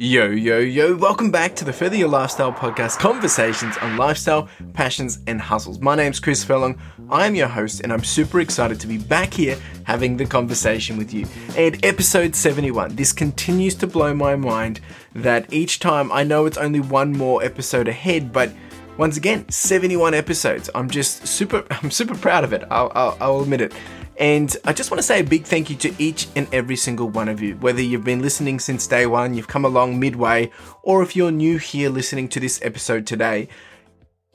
Yo, yo, yo, welcome back to the Further Your Lifestyle podcast conversations on lifestyle, passions, and hustles. My name's Chris Furlong. I'm your host, and I'm super excited to be back here having the conversation with you. And episode 71, this continues to blow my mind that each time I know it's only one more episode ahead, but once again, 71 episodes. I'm just super, I'm super proud of it. I'll, I'll, I'll admit it. And I just want to say a big thank you to each and every single one of you. Whether you've been listening since day one, you've come along midway, or if you're new here listening to this episode today,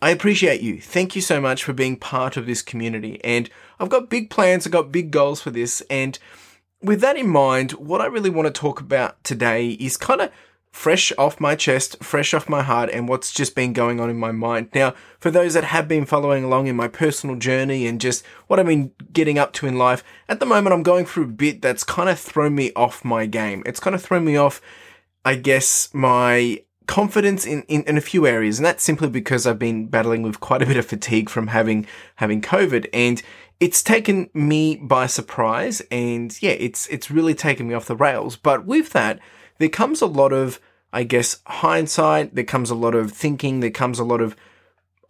I appreciate you. Thank you so much for being part of this community. And I've got big plans, I've got big goals for this. And with that in mind, what I really want to talk about today is kind of fresh off my chest, fresh off my heart, and what's just been going on in my mind. Now, for those that have been following along in my personal journey and just what I've been getting up to in life, at the moment I'm going through a bit that's kind of thrown me off my game. It's kind of thrown me off, I guess, my confidence in, in, in a few areas, and that's simply because I've been battling with quite a bit of fatigue from having having COVID, and it's taken me by surprise, and yeah, it's it's really taken me off the rails. But with that, there comes a lot of I guess, hindsight. There comes a lot of thinking. There comes a lot of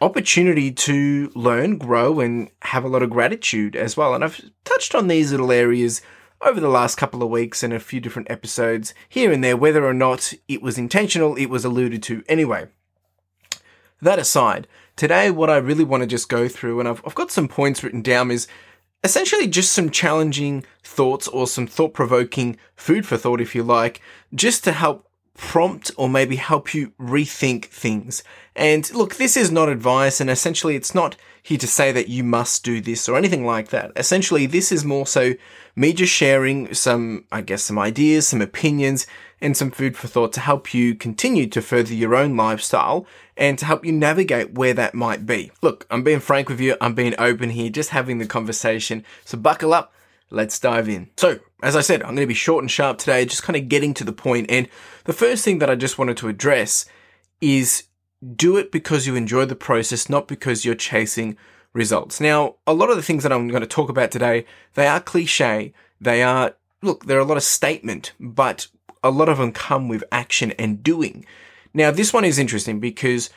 opportunity to learn, grow, and have a lot of gratitude as well. And I've touched on these little areas over the last couple of weeks in a few different episodes here and there, whether or not it was intentional, it was alluded to anyway. That aside, today what I really want to just go through, and I've, I've got some points written down, is essentially just some challenging thoughts or some thought provoking food for thought, if you like, just to help prompt or maybe help you rethink things. And look, this is not advice and essentially it's not here to say that you must do this or anything like that. Essentially, this is more so me just sharing some, I guess, some ideas, some opinions, and some food for thought to help you continue to further your own lifestyle and to help you navigate where that might be. Look, I'm being frank with you. I'm being open here, just having the conversation. So buckle up. Let's dive in. So, as I said, I'm going to be short and sharp today, just kind of getting to the point. And the first thing that I just wanted to address is do it because you enjoy the process, not because you're chasing results. Now, a lot of the things that I'm going to talk about today, they are cliche. They are, look, they're a lot of statement, but a lot of them come with action and doing. Now, this one is interesting because,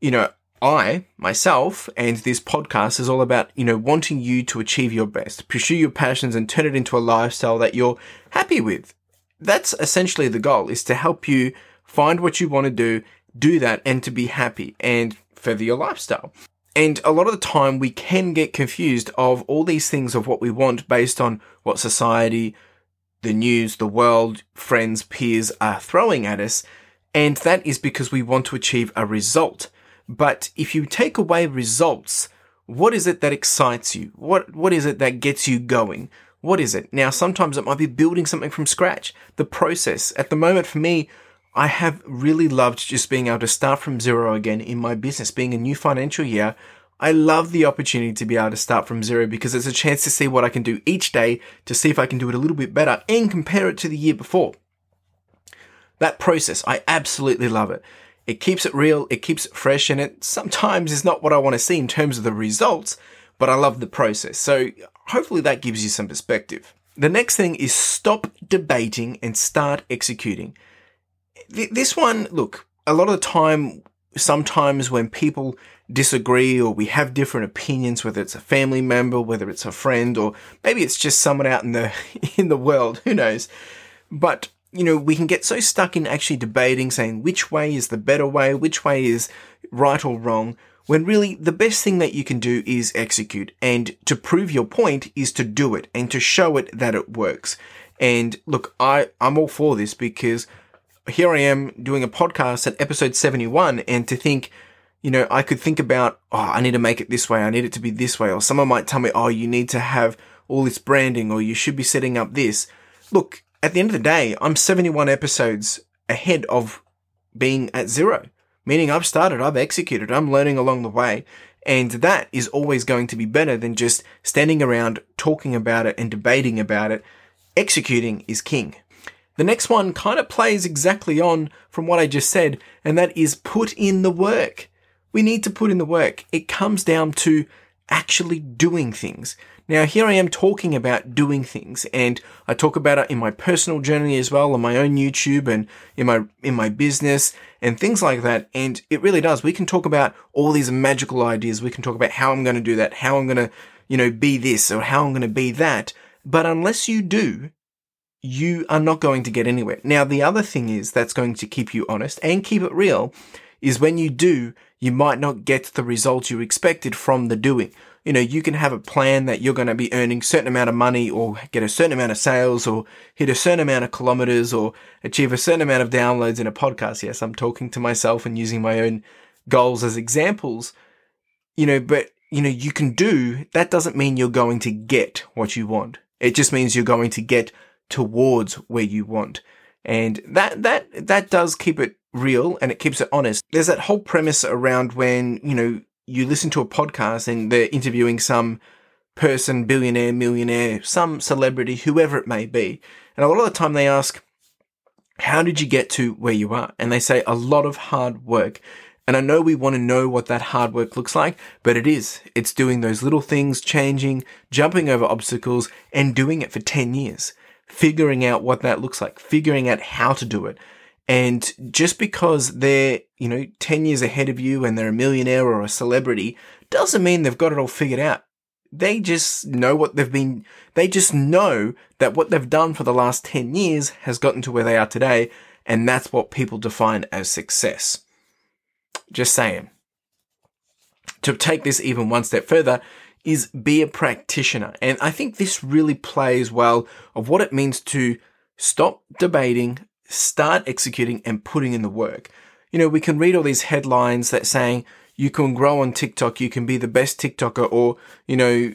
you know, I, myself, and this podcast is all about, you know, wanting you to achieve your best, pursue your passions and turn it into a lifestyle that you're happy with. That's essentially the goal is to help you find what you want to do, do that and to be happy and further your lifestyle. And a lot of the time we can get confused of all these things of what we want based on what society, the news, the world, friends, peers are throwing at us. And that is because we want to achieve a result. But if you take away results, what is it that excites you? What, what is it that gets you going? What is it? Now, sometimes it might be building something from scratch, the process. At the moment, for me, I have really loved just being able to start from zero again in my business, being a new financial year. I love the opportunity to be able to start from zero because it's a chance to see what I can do each day to see if I can do it a little bit better and compare it to the year before. That process, I absolutely love it. It keeps it real, it keeps it fresh, and it sometimes is not what I want to see in terms of the results, but I love the process. So hopefully that gives you some perspective. The next thing is stop debating and start executing. This one, look, a lot of the time, sometimes when people disagree or we have different opinions, whether it's a family member, whether it's a friend, or maybe it's just someone out in the, in the world, who knows? But you know, we can get so stuck in actually debating, saying which way is the better way, which way is right or wrong, when really the best thing that you can do is execute. And to prove your point is to do it and to show it that it works. And look, I, I'm all for this because here I am doing a podcast at episode 71 and to think, you know, I could think about, oh, I need to make it this way. I need it to be this way. Or someone might tell me, oh, you need to have all this branding or you should be setting up this. Look, at the end of the day, I'm 71 episodes ahead of being at zero, meaning I've started, I've executed, I'm learning along the way. And that is always going to be better than just standing around talking about it and debating about it. Executing is king. The next one kind of plays exactly on from what I just said, and that is put in the work. We need to put in the work. It comes down to actually doing things. Now, here I am talking about doing things, and I talk about it in my personal journey as well, on my own YouTube and in my in my business and things like that. And it really does. We can talk about all these magical ideas. We can talk about how I'm going to do that, how I'm going to, you know, be this or how I'm going to be that. But unless you do, you are not going to get anywhere. Now, the other thing is that's going to keep you honest and keep it real is when you do, you might not get the results you expected from the doing you know, you can have a plan that you're going to be earning a certain amount of money or get a certain amount of sales or hit a certain amount of kilometers or achieve a certain amount of downloads in a podcast. Yes, I'm talking to myself and using my own goals as examples, you know, but you know, you can do that doesn't mean you're going to get what you want. It just means you're going to get towards where you want. And that, that, that does keep it real and it keeps it honest. There's that whole premise around when, you know, you listen to a podcast and they're interviewing some person, billionaire, millionaire, some celebrity, whoever it may be. And a lot of the time they ask, how did you get to where you are? And they say a lot of hard work. And I know we want to know what that hard work looks like, but it is. It's doing those little things, changing, jumping over obstacles and doing it for 10 years, figuring out what that looks like, figuring out how to do it. And just because they're, you know, 10 years ahead of you and they're a millionaire or a celebrity doesn't mean they've got it all figured out. They just know what they've been, they just know that what they've done for the last 10 years has gotten to where they are today. And that's what people define as success. Just saying. To take this even one step further is be a practitioner. And I think this really plays well of what it means to stop debating, start executing and putting in the work. You know, we can read all these headlines that saying you can grow on TikTok, you can be the best TikToker, or, you know,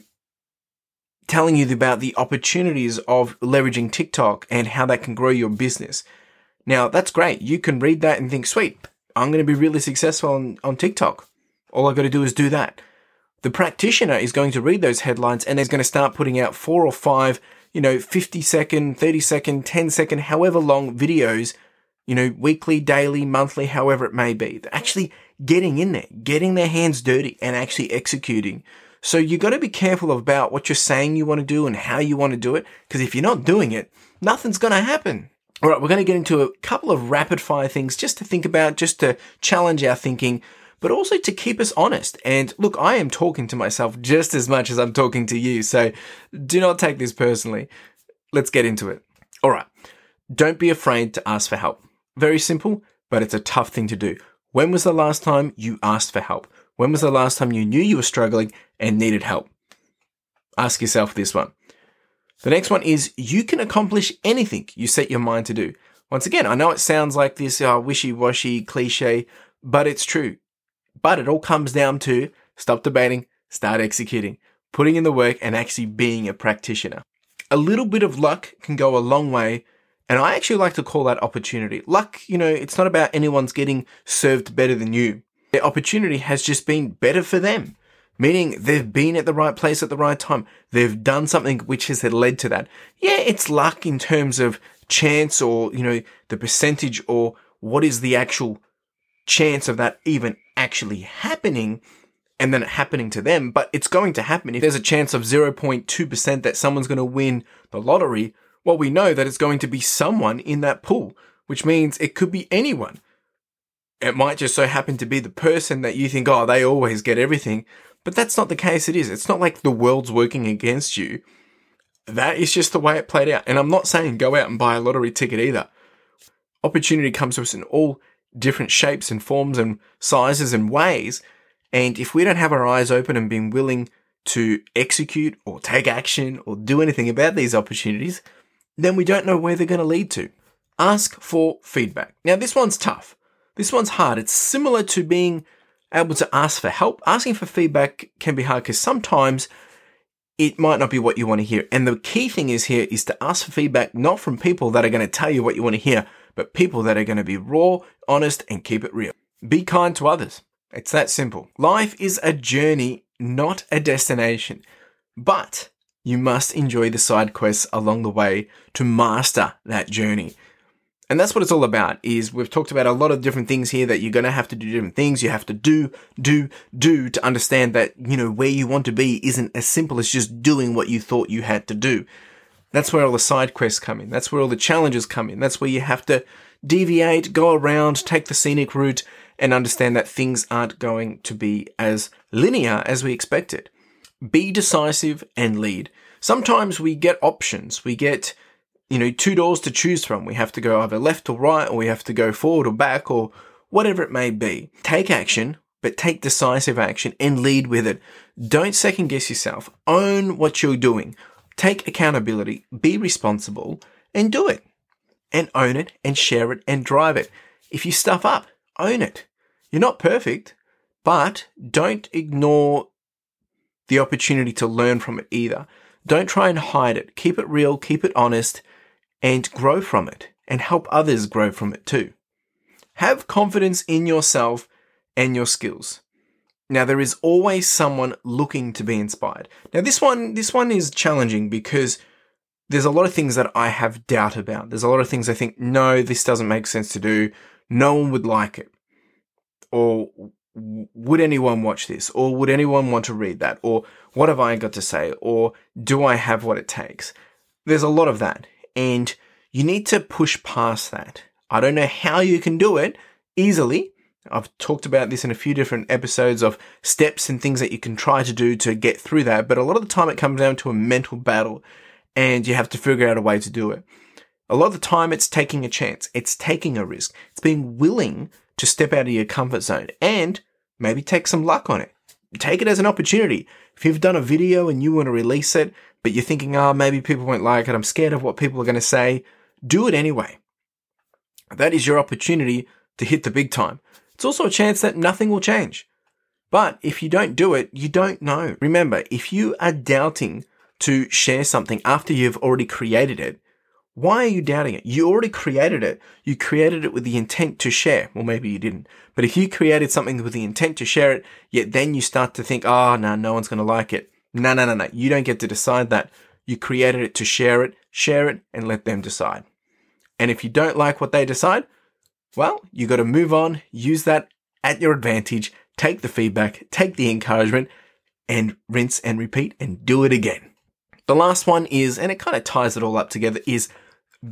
telling you about the opportunities of leveraging TikTok and how that can grow your business. Now, that's great. You can read that and think, sweet, I'm going to be really successful on, on TikTok. All I've got to do is do that. The practitioner is going to read those headlines and is going to start putting out four or five you know, 50 second, 30 second, 10 second, however long videos, you know, weekly, daily, monthly, however it may be. They're actually getting in there, getting their hands dirty and actually executing. So you've got to be careful about what you're saying you want to do and how you want to do it. Because if you're not doing it, nothing's going to happen. All right, we're going to get into a couple of rapid fire things just to think about, just to challenge our thinking but also to keep us honest. And look, I am talking to myself just as much as I'm talking to you, so do not take this personally. Let's get into it. All right. Don't be afraid to ask for help. Very simple, but it's a tough thing to do. When was the last time you asked for help? When was the last time you knew you were struggling and needed help? Ask yourself this one. The next one is you can accomplish anything you set your mind to do. Once again, I know it sounds like this uh, wishy washy cliche, but it's true. But it all comes down to stop debating, start executing, putting in the work, and actually being a practitioner. A little bit of luck can go a long way. And I actually like to call that opportunity. Luck, you know, it's not about anyone's getting served better than you. Their opportunity has just been better for them, meaning they've been at the right place at the right time. They've done something which has led to that. Yeah, it's luck in terms of chance or, you know, the percentage or what is the actual chance of that even actually happening and then it happening to them, but it's going to happen. If there's a chance of 0.2% that someone's going to win the lottery, well, we know that it's going to be someone in that pool, which means it could be anyone. It might just so happen to be the person that you think, oh, they always get everything. But that's not the case it is. It's not like the world's working against you. That is just the way it played out. And I'm not saying go out and buy a lottery ticket either. Opportunity comes to us in all different shapes and forms and sizes and ways. And if we don't have our eyes open and being willing to execute or take action or do anything about these opportunities, then we don't know where they're going to lead to. Ask for feedback. Now, this one's tough. This one's hard. It's similar to being able to ask for help. Asking for feedback can be hard because sometimes it might not be what you want to hear. And the key thing is here is to ask for feedback not from people that are going to tell you what you want to hear, but people that are going to be raw, honest, and keep it real. Be kind to others. It's that simple. Life is a journey, not a destination. But you must enjoy the side quests along the way to master that journey. And that's what it's all about is we've talked about a lot of different things here that you're going to have to do different things. You have to do, do, do to understand that, you know, where you want to be isn't as simple as just doing what you thought you had to do. That's where all the side quests come in. That's where all the challenges come in. That's where you have to deviate, go around, take the scenic route and understand that things aren't going to be as linear as we expected. Be decisive and lead. Sometimes we get options. We get you know, two doors to choose from. We have to go either left or right, or we have to go forward or back, or whatever it may be. Take action, but take decisive action and lead with it. Don't second guess yourself. Own what you're doing. Take accountability, be responsible, and do it. And own it and share it and drive it. If you stuff up, own it. You're not perfect, but don't ignore the opportunity to learn from it either. Don't try and hide it. Keep it real, keep it honest, and grow from it and help others grow from it too. Have confidence in yourself and your skills. Now there is always someone looking to be inspired. Now this one this one is challenging because there's a lot of things that I have doubt about. There's a lot of things I think no this doesn't make sense to do. No one would like it. Or would anyone watch this? Or would anyone want to read that? Or what have I got to say? Or do I have what it takes? There's a lot of that. And you need to push past that. I don't know how you can do it easily. I've talked about this in a few different episodes of steps and things that you can try to do to get through that. But a lot of the time it comes down to a mental battle and you have to figure out a way to do it. A lot of the time it's taking a chance. It's taking a risk. It's being willing to step out of your comfort zone and maybe take some luck on it. Take it as an opportunity. If you've done a video and you want to release it, but you're thinking, oh, maybe people won't like it. I'm scared of what people are going to say. Do it anyway. That is your opportunity to hit the big time. It's also a chance that nothing will change. But if you don't do it, you don't know. Remember, if you are doubting to share something after you've already created it, why are you doubting it? You already created it. You created it with the intent to share. Well, maybe you didn't. But if you created something with the intent to share it, yet then you start to think, ah, oh, no, no one's going to like it. No, no, no, no. You don't get to decide that. You created it to share it, share it, and let them decide. And if you don't like what they decide, well, you got to move on, use that at your advantage, take the feedback, take the encouragement, and rinse and repeat and do it again. The last one is, and it kind of ties it all up together, is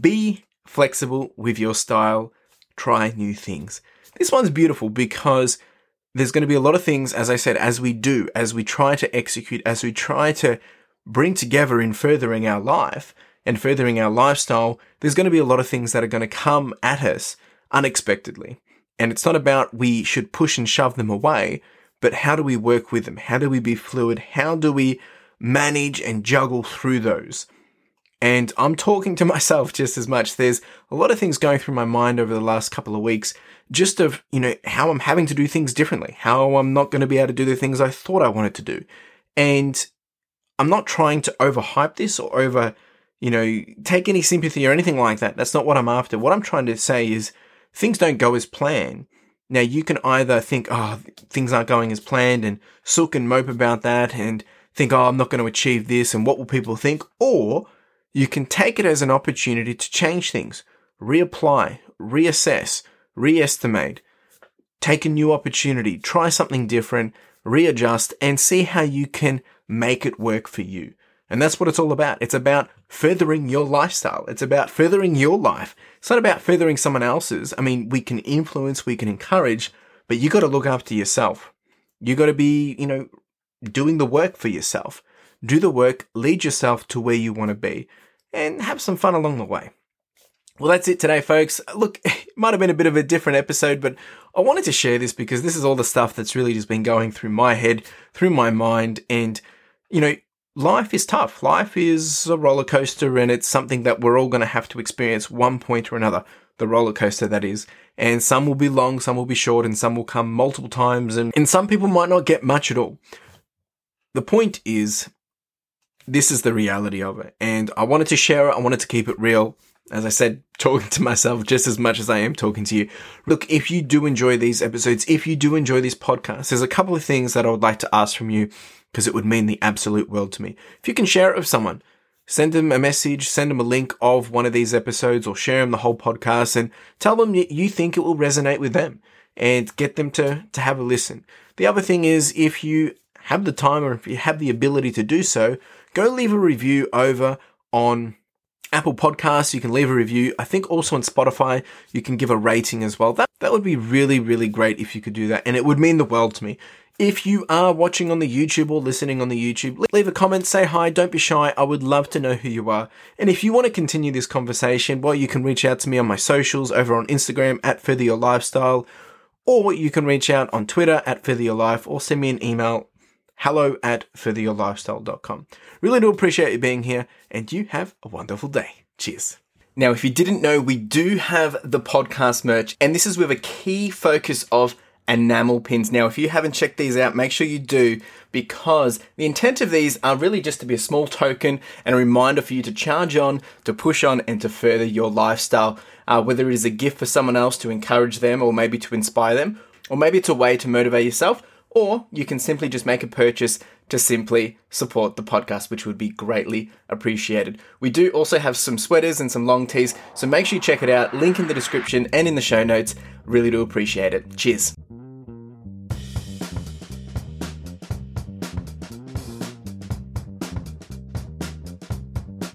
be flexible with your style, try new things. This one's beautiful because there's going to be a lot of things, as I said, as we do, as we try to execute, as we try to bring together in furthering our life and furthering our lifestyle, there's going to be a lot of things that are going to come at us unexpectedly. And it's not about we should push and shove them away, but how do we work with them? How do we be fluid? How do we manage and juggle through those? And I'm talking to myself just as much. There's a lot of things going through my mind over the last couple of weeks just of, you know, how I'm having to do things differently, how I'm not going to be able to do the things I thought I wanted to do. And I'm not trying to overhype this or over, you know, take any sympathy or anything like that. That's not what I'm after. What I'm trying to say is things don't go as planned. Now you can either think, oh, things aren't going as planned and sook and mope about that and think, oh, I'm not going to achieve this and what will people think? Or you can take it as an opportunity to change things, reapply, reassess, re-estimate, take a new opportunity, try something different, readjust, and see how you can make it work for you. And that's what it's all about. It's about furthering your lifestyle. It's about furthering your life. It's not about furthering someone else's. I mean, we can influence, we can encourage, but you got to look after yourself. You got to be, you know, doing the work for yourself. Do the work, lead yourself to where you want to be, and have some fun along the way. Well, that's it today, folks. Look, it might have been a bit of a different episode, but I wanted to share this because this is all the stuff that's really just been going through my head, through my mind. And, you know, life is tough. Life is a roller coaster, and it's something that we're all going to have to experience one point or another. The roller coaster, that is. And some will be long, some will be short, and some will come multiple times, and, and some people might not get much at all. The point is, this is the reality of it. And I wanted to share it, I wanted to keep it real as I said, talking to myself just as much as I am talking to you. Look, if you do enjoy these episodes, if you do enjoy this podcast, there's a couple of things that I would like to ask from you because it would mean the absolute world to me. If you can share it with someone, send them a message, send them a link of one of these episodes or share them the whole podcast and tell them you think it will resonate with them and get them to, to have a listen. The other thing is if you have the time or if you have the ability to do so, go leave a review over on Apple Podcasts. You can leave a review. I think also on Spotify, you can give a rating as well. That, that would be really, really great if you could do that. And it would mean the world to me. If you are watching on the YouTube or listening on the YouTube, leave a comment, say hi, don't be shy. I would love to know who you are. And if you want to continue this conversation, well, you can reach out to me on my socials over on Instagram at Further Your Lifestyle, or you can reach out on Twitter at Further Your Life, or send me an email hello at furtheryourlifestyle.com. Really do appreciate you being here, and you have a wonderful day. Cheers. Now, if you didn't know, we do have the podcast merch, and this is with a key focus of enamel pins. Now, if you haven't checked these out, make sure you do because the intent of these are really just to be a small token and a reminder for you to charge on, to push on, and to further your lifestyle. Uh, whether it is a gift for someone else to encourage them or maybe to inspire them, or maybe it's a way to motivate yourself, or you can simply just make a purchase to simply support the podcast, which would be greatly appreciated. We do also have some sweaters and some long tees, so make sure you check it out. Link in the description and in the show notes. Really do appreciate it. Cheers.